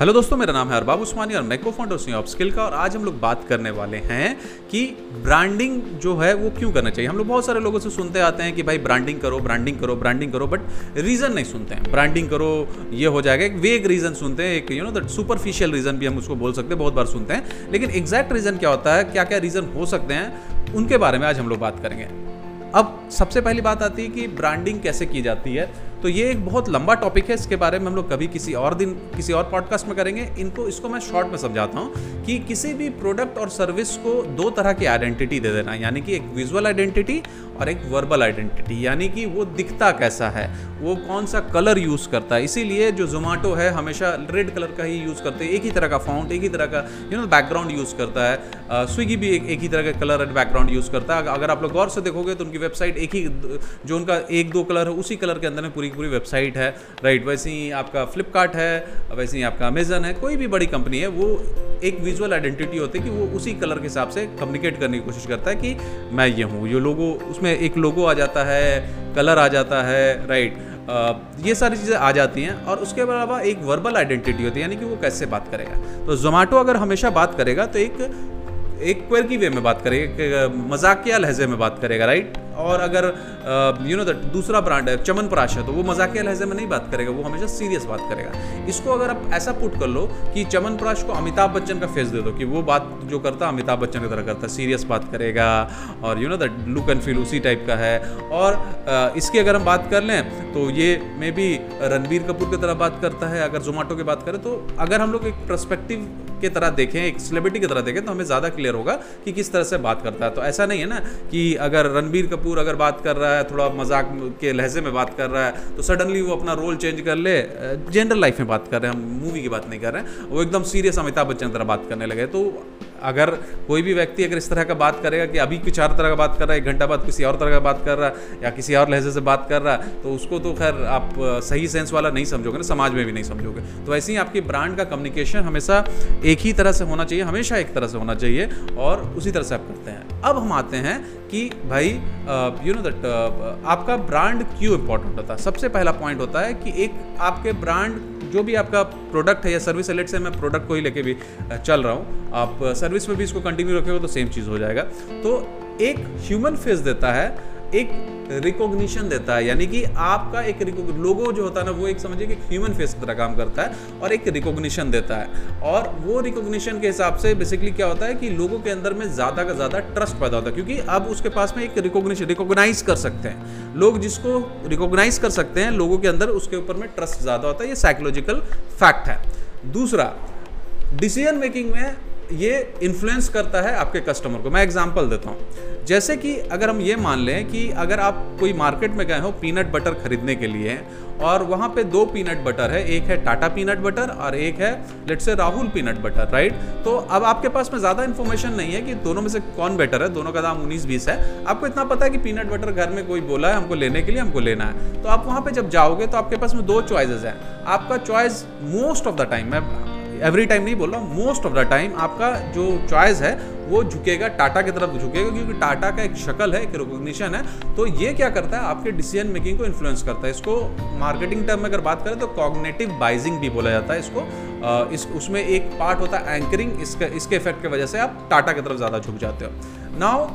Hello दोस्तों, मेरा नाम है अरबाब उस्मानी और मैं को फाउंडर सी स्किल का, और आज हम लोग बात करने वाले हैं कि ब्रांडिंग जो है वो क्यों करना चाहिए। हम लोग बहुत सारे लोगों से सुनते आते हैं कि भाई ब्रांडिंग करो ब्रांडिंग करो ब्रांडिंग करो बट रीज़न नहीं सुनते हैं। ब्रांडिंग करो, ये हो जाएगा। एक वेग रीज़न सुनते हैं, एक you know that superficial reason भी हम उसको बोल सकते हैं, बहुत बार सुनते हैं। लेकिन एग्जैक्ट रीज़न क्या होता है क्या क्या रीज़न हो सकते हैं, उनके बारे में आज हम लोग बात करेंगे। अब सबसे पहली बात आती है कि ब्रांडिंग कैसे की जाती है। तो ये एक बहुत लंबा टॉपिक है, इसके बारे में हम लोग कभी किसी और दिन, किसी और पॉडकास्ट में करेंगे। इनको, इसको मैं शॉर्ट में समझाता हूँ कि किसी भी प्रोडक्ट और सर्विस को दो तरह की आइडेंटिटी दे देना, यानी कि एक विजुअल आइडेंटिटी और एक वर्बल आइडेंटिटी यानी कि वो दिखता कैसा है, वो कौन सा कलर यूज़ करता है। इसीलिए जो जोमेटो है, हमेशा रेड कलर का ही यूज़ करते हैं, एक ही तरह का फाउंट एक ही तरह का यू नो बैकग्राउंड यूज़ करता है। स्विगी भी एक एक ही तरह का कलर एंड बैकग्राउंड यूज़ करता है। अगर आप लोग गौर से देखोगे तो उनकी वेबसाइट एक ही, जो उनका एक दो कलर है, उसी कलर के अंदर में पूरी पूरी वेबसाइट है राइट वैसे ही आपका फ्लिपकार्ट है, वैसे ही आपका अमेजन है, कोई भी बड़ी कंपनी है, वो एक विजुअल आइडेंटिटी होती है कि वो उसी कलर के हिसाब से कम्युनिकेट करने की कोशिश करता है कि मैं ये हूँ। ये लोगो, उसमें एक लोगो आ जाता है कलर आ जाता है राइट ये सारी चीज़ें आ जाती हैं और उसके अलावा एक वर्बल आइडेंटिटी होती है, यानी कि वो कैसे बात करेगा। तो जोमेटो अगर हमेशा बात करेगा तो एक एक क्वर्की वे में बात करेगा मजाकिया लहजे में बात करेगा राइट और अगर यू नो दैट दूसरा ब्रांड है, चमन प्राश है तो वो मजाकिया लहजे में नहीं बात करेगा, वो हमेशा सीरियस बात करेगा। इसको अगर आप ऐसा पुट कर लो कि चमन प्राश को अमिताभ बच्चन का फेस दे दो, कि वो बात जो करता अमिताभ बच्चन की तरह करता सीरियस बात करेगा, और you know that look and feel उसी टाइप का है। और इसकी अगर हम बात कर लें तो ये मे बी रणबीर कपूर की तरह बात करता है, अगर जोमेटो की बात करें तो अगर हम लोग एक प्रस्पेक्टिव की तरह देखें, एक सेलिब्रिटी की तरह देखें तो हमें ज़्यादा क्लियर होगा कि किस तरह से बात करता है। तो ऐसा नहीं है ना कि अगर रणबीर कपूर अगर बात कर रहा है, थोड़ा मज़ाक के लहजे में बात कर रहा है तो सडनली वो अपना रोल चेंज कर ले। जनरल लाइफ में बात कर रहे हैं, हम मूवी की बात नहीं कर रहे हैं। वो एकदम सीरियस अमिताभ बच्चन तरह बात करने लगे। तो अगर कोई भी व्यक्ति अगर इस तरह का बात करेगा कि अभी कुछ और तरह का बात कर रहा है, एक घंटा बाद किसी और तरह का बात कर रहा है, या किसी और लहजे से बात कर रहा है तो उसको तो खैर आप सही सेंस वाला नहीं समझोगे ना, समाज में भी नहीं समझोगे। तो ऐसे ही आपकी ब्रांड का कम्युनिकेशन हमेशा एक ही तरह से होना चाहिए, हमेशा एक तरह से होना चाहिए, और उसी तरह से आप करते हैं। अब हम आते हैं कि भाई यू नो दैट आपका ब्रांड क्यों इम्पोर्टेंट होता? है सबसे पहला पॉइंट होता है कि एक आपके ब्रांड जो भी आपका प्रोडक्ट है या सर्विस एलेट से मैं प्रोडक्ट को ही लेके भी चल रहा हूँ, आप सर्विस में भी इसको कंटिन्यू रखेंगे तो सेम चीज़ हो जाएगा। तो एक ह्यूमन फेस देता है एक रिकॉग्निशन देता है। यानी कि आपका एक लोगो जो होता है ना, वो एक समझिए कि ह्यूमन फेस की तरह काम करता है और एक रिकॉग्निशन देता है। और वो रिकॉग्निशन के हिसाब से बेसिकली क्या होता है कि लोगों के अंदर में ज़्यादा का ज़्यादा ट्रस्ट पैदा होता है। क्योंकि अब उसके पास में एक रिकॉग्निशन रिकॉग्नाइज कर सकते हैं। लोग जिसको रिकॉग्नाइज कर सकते हैं, लोगों के अंदर उसके ऊपर में ट्रस्ट ज़्यादा होता है, ये साइकोलॉजिकल फैक्ट है। दूसरा डिसीज़न मेकिंग में ये इन्फ्लुएंस करता है आपके कस्टमर को। मैं एग्जांपल देता हूँ। जैसे कि अगर हम ये मान लें कि अगर आप कोई मार्केट में गए हो पीनट बटर खरीदने के लिए और वहाँ पे दो पीनट बटर है, एक है टाटा पीनट बटर और एक है लेट से राहुल पीनट बटर राइट तो अब आपके पास में ज़्यादा इन्फॉर्मेशन नहीं है कि दोनों में से कौन बेटर है, दोनों का दाम उन्नीस बीस है। आपको इतना पता है कि पीनट बटर घर में कोई बोला है, हमको लेने के लिए हमको लेना है। तो आप वहाँ पर जब जाओगे तो आपके पास में दो चॉइसेस हैं। आपका choice most of the time मैं एवरी टाइम नहीं बोल रहा हूँ मोस्ट ऑफ़ द टाइम आपका जो चॉइस है, वो झुकेगा, टाटा की तरफ़ झुकेगा, क्योंकि टाटा का एक शक्ल है, एक रिकोगनीशन है। तो ये क्या करता है, आपके डिसीज़न मेकिंग को इन्फ्लुएंस करता है। इसको मार्केटिंग टर्म में अगर बात करें तो कॉग्नेटिव बाइजिंग भी बोला जाता है इसको। इस, उसमें एक पार्ट होता है एंकरिंग इसका, इसके इफ़ेक्ट की वजह से आप टाटा की तरफ़ ज़्यादा झुक जाते हो। नाउ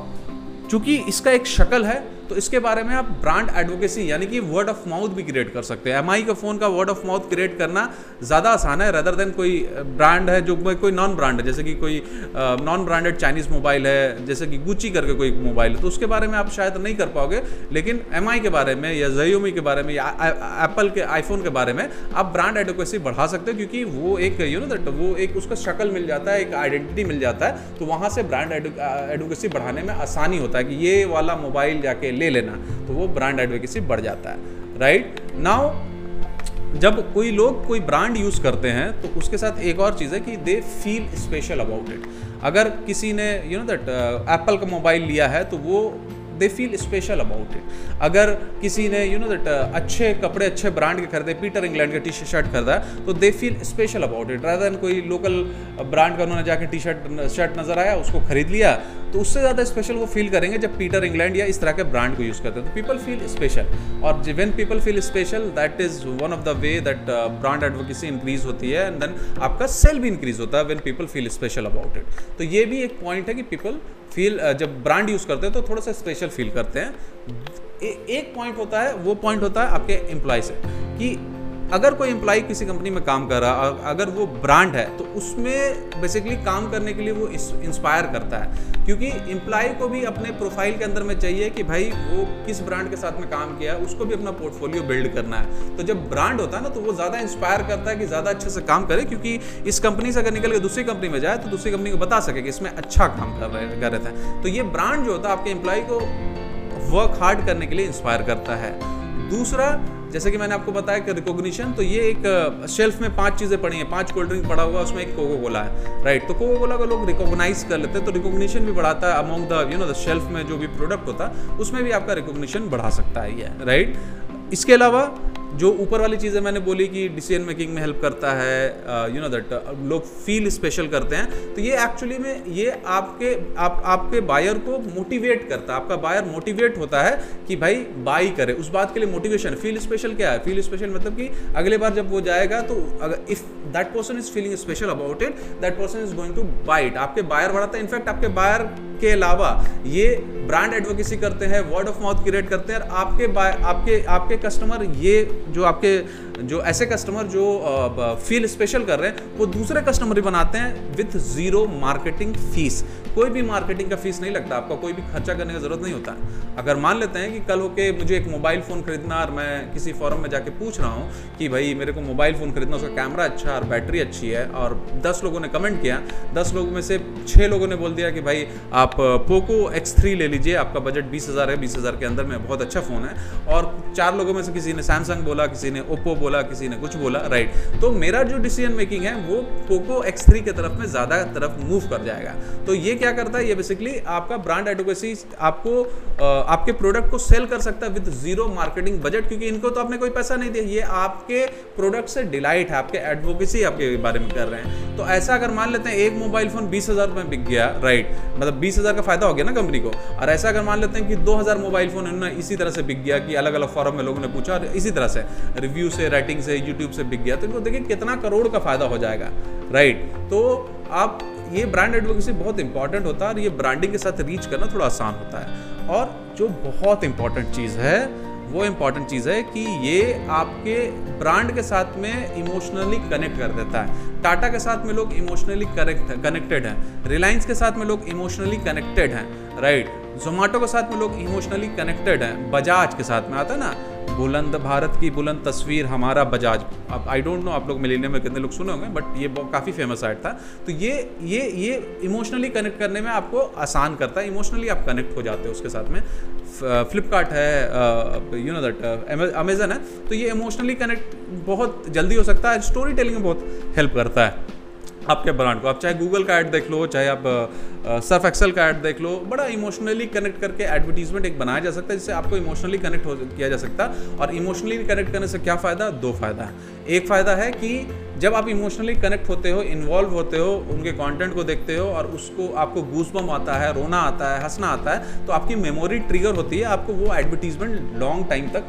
चूँकि इसका एक शक्ल है तो इसके बारे में आप ब्रांड एडवोकेसी यानी कि वर्ड ऑफ़ माउथ भी क्रिएट कर सकते हैं। एम का फ़ोन का वर्ड ऑफ़ माउथ क्रिएट करना ज़्यादा आसान है रदर देन कोई ब्रांड है जो कोई नॉन ब्रांड है, जैसे कि कोई नॉन ब्रांडेड चाइनीज़ मोबाइल है, जैसे कि गुची करके कोई मोबाइल है तो उसके बारे में आप शायद नहीं कर पाओगे। लेकिन एमआई के बारे में या जयोमी के बारे में या एप्पल के आईफोन के बारे में आप ब्रांड एडवोकेसी बढ़ा सकते हो, क्योंकि वो एक यू नो दैट वो एक, उसका शक्ल मिल जाता है, एक आइडेंटिटी मिल जाता है तो वहाँ से ब्रांड एडवोकेसी बढ़ाने में आसानी होता है कि ये वाला मोबाइल जाके ले लेना तो वो ब्रांड एडवोकेसी बढ़ जाता है राइट नाउ जब कोई लोग कोई ब्रांड यूज़ करते हैं तो उसके साथ एक और चीज़ है कि they feel special about it अगर किसी ने यू नो दैट एप्पल का मोबाइल लिया है तो वो they feel special about it अगर किसी ने यू नो दैट अच्छे कपड़े, अच्छे ब्रांड के खरीदे पीटर इंग्लैंड के टी शर्ट खरीदा तो they feel special about it rather कोई लोकल ब्रांड का उन्होंने जाके टी शर्ट शर्ट नज़र आया, उसको खरीद लिया तो उससे ज़्यादा स्पेशल वो फील करेंगे जब पीटर इंग्लैंड या इस तरह के ब्रांड को यूज़ करते हैं। तो पीपल फील स्पेशल और when people feel special that is one of the way that brand advocacy increase होती है एंड देन आपका सेल भी इंक्रीज होता है when people feel special about it तो ये भी एक पॉइंट है कि पीपल फील जब ब्रांड यूज़ करते हैं तो थोड़ा सा स्पेशल फील करते हैं। ए, एक पॉइंट होता है वो पॉइंट होता है आपके एम्प्लॉय से कि अगर कोई एम्प्लॉय किसी कंपनी में काम कर रहा है अगर वो ब्रांड है तो उसमें बेसिकली काम करने के लिए वो इंस्पायर करता है। क्योंकि एम्प्लॉय को भी अपने प्रोफ़ाइल के अंदर में चाहिए कि भाई, वो किस ब्रांड के साथ में काम किया उसको भी अपना पोर्टफोलियो बिल्ड करना है। तो जब ब्रांड होता है ना तो वो ज़्यादा इंस्पायर करता है कि ज़्यादा अच्छे से काम करे, क्योंकि इस कंपनी से अगर निकल के दूसरी कंपनी में जाए तो दूसरी कंपनी को बता सके कि इसमें अच्छा काम कर रहे कर रहे थे। तो ये ब्रांड जो होता है, आपके एम्प्लॉय को वर्क हार्ड करने के लिए इंस्पायर करता है। दूसरा, जैसे कि मैंने आपको बताया कि रिकॉग्निशन तो ये एक शेल्फ में पाँच चीज़ें पड़ी हैं। पाँच कोल्ड ड्रिंक पड़ा हुआ, उसमें एक कोको कोला है। राइट तो कोको कोला को लोग रिकॉग्नाइज कर लेते हैं तो रिकॉग्निशन भी बढ़ाता है among the you know the shelf में जो भी प्रोडक्ट होता है उसमें भी आपका रिकॉग्निशन बढ़ा सकता है, ये राइट इसके अलावा जो ऊपर वाली चीज़ें मैंने बोली कि डिसीज़न मेकिंग में हेल्प करता है यू नो दैट लोग फील स्पेशल करते हैं तो ये एक्चुअली में ये आपके, आप, आपके बायर को मोटिवेट करता है। आपका बायर मोटिवेट होता है कि भाई बाई करे। उस बात के लिए मोटिवेशन फील स्पेशल क्या है? फील स्पेशल मतलब कि अगले बार जब वो जाएगा तो अगर if that person is feeling special about it that person is going to bite आपके बायर बढ़ाता है। इनफैक्ट आपके बायर के अलावा ये ब्रांड एडवोकेसी करते हैं वर्ड ऑफ़ माउथ क्रिएट करते हैं और आपके आपके आपके कस्टमर ये जो आपके जो ऐसे कस्टमर जो फील स्पेशल कर रहे हैं, वो दूसरे कस्टमर भी बनाते हैं विथ ज़ीरो मार्केटिंग फ़ीस कोई भी मार्केटिंग का फ़ीस नहीं लगता, आपका कोई भी खर्चा करने की ज़रूरत नहीं होता। है अगर मान लेते हैं कि कल होके मुझे एक मोबाइल फ़ोन खरीदना और मैं किसी फॉरम में जाके पूछ रहा हूँ कि भाई मेरे को मोबाइल फ़ोन खरीदना, उसका कैमरा अच्छा और बैटरी अच्छी है, और दस लोगों ने कमेंट किया, दस लोगों में से छः लोगों ने बोल दिया कि भाई आप पोको एक्स थ्री ले लीजिए, आपका बजट बीस हज़ार है, बीस हज़ार के अंदर में बहुत अच्छा फ़ोन है, और चार लोगों में से किसी ने सैमसंग बोला, किसी ने ओप्पो बोला, किसी ने कुछ बोला राइट तो मेरा जो डिसीज़न मेकिंग है, वो पोको एक्स थ्री की तरफ़ में ज़्यादा तरफ़ मूव कर जाएगा। तो ये क्या करता है? ये बेसिकली आपका ब्रांड एडवोकेसी आपको आपके प्रोडक्ट को सेल कर सकता है विद ज़ीरो मार्केटिंग बजट क्योंकि इनको तो आपने कोई पैसा नहीं दिया। ये आपके प्रोडक्ट से डिलाइट है, आपके एडवोकेसी आपके बारे में कर रहे हैं। तो ऐसा अगर मान लेते हैं, एक मोबाइल फ़ोन बीस हज़ार रुपये बिक गया राइट मतलब बीस हज़ार का फ़ायदा हो गया ना कंपनी को। और ऐसा अगर मान लेते हैं कि दो हज़ार मोबाइल फ़ोन इसी तरह से बिक गया कि अलग अलग फॉरम में लोगों ने पूछा और इसी तरह से रिव्यू से राइटिंग से यूट्यूब से बिक गया तो इनको देखिए कितना करोड़ का फ़ायदा हो जाएगा राइट तो आप, ये ब्रांड एडवोकेसी बहुत इंपॉर्टेंट होता है और ये ब्रांडिंग के साथ रीच करना थोड़ा आसान होता है। और जो बहुत इंपॉर्टेंट चीज़ है, वो इंपॉर्टेंट चीज़ है कि ये आपके ब्रांड के साथ में इमोशनली कनेक्ट कर देता है। टाटा के साथ में लोग इमोशनली कनेक्टेड हैं। रिलायंस के साथ में लोग इमोशनली कनेक्टेड हैं राइट जोमेटो के साथ में लोग इमोशनली कनेक्टेड हैं। बजाज के साथ में आता है ना, बुलंद भारत की बुलंद तस्वीर, हमारा बजाज। अब आई डोंट नो आप लोग मिलीनियम में कितने लोग सुने होंगे बट ये काफ़ी फ़ेमस आइट था। तो ये ये ये इमोशनली कनेक्ट करने में आपको आसान करता है। इमोशनली आप कनेक्ट हो जाते हो उसके साथ में। फ्लिपकार्ट है यू नो दैट अमेजन है। तो ये इमोशनली कनेक्ट बहुत जल्दी हो सकता है। स्टोरी टेलिंग में बहुत हेल्प करता है। आपके ब्रांड को। आप चाहे गूगल का ऐड देख लो, चाहे आप सर्फ एक्सेल का ऐड देख लो, बड़ा इमोशनली कनेक्ट करके एडवर्टीजमेंट एक बनाया जा सकता है, जिससे आपको इमोशनली कनेक्ट हो, किया जा सकता है। और इमोशनली कनेक्ट करने से क्या फ़ायदा? दो फ़ायदा है। एक फ़ायदा है कि जब आप इमोशनली कनेक्ट होते हो इन्वॉल्व होते हो, उनके कंटेंट को देखते हो, और उसको, आपको गूसबम आता है, रोना आता है, हंसना आता है तो आपकी मेमोरी ट्रिगर होती है, आपको वो एडवर्टीजमेंट लॉन्ग टाइम तक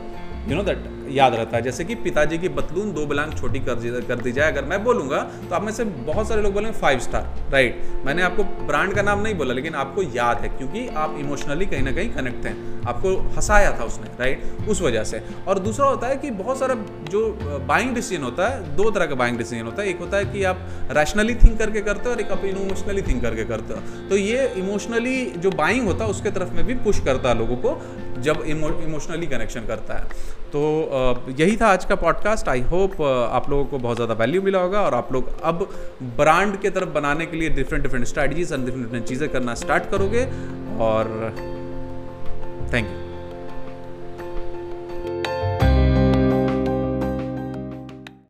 यू नो दैट याद रहता है। जैसे कि पिताजी की बतलून दो बिलांग छोटी कर दी कर दी जाए, अगर मैं बोलूँगा तो आप में से बहुत सारे लोग बोलेंगे फाइव स्टार राइट मैंने आपको ब्रांड का नाम नहीं बोला, लेकिन आपको याद है, क्योंकि आप इमोशनली कहीं ना कहीं कनेक्ट हैं। आपको हंसाया था उसने राइट उस वजह से। और दूसरा होता है कि बहुत सारा जो बाइंग डिसीज़न होता है, दो तरह का बाइंग डिसीज़न होता है। एक होता है कि आप रैशनली थिंक करके करते हो और एक आप इमोशनली थिंक करके करते हो। तो ये इमोशनली जो बाइंग होता है, उसके तरफ़ में भी पुश करता है लोगों को, जब इमोशनली कनेक्शन करता है। तो यही था आज का पॉडकास्ट आई होप आप लोगों को बहुत ज़्यादा वैल्यू मिला होगा और आप लोग अब ब्रांड के तरफ़ बनाने के लिए different different strategies and different different चीज़ें करना स्टार्ट करोगे। और थैंक यू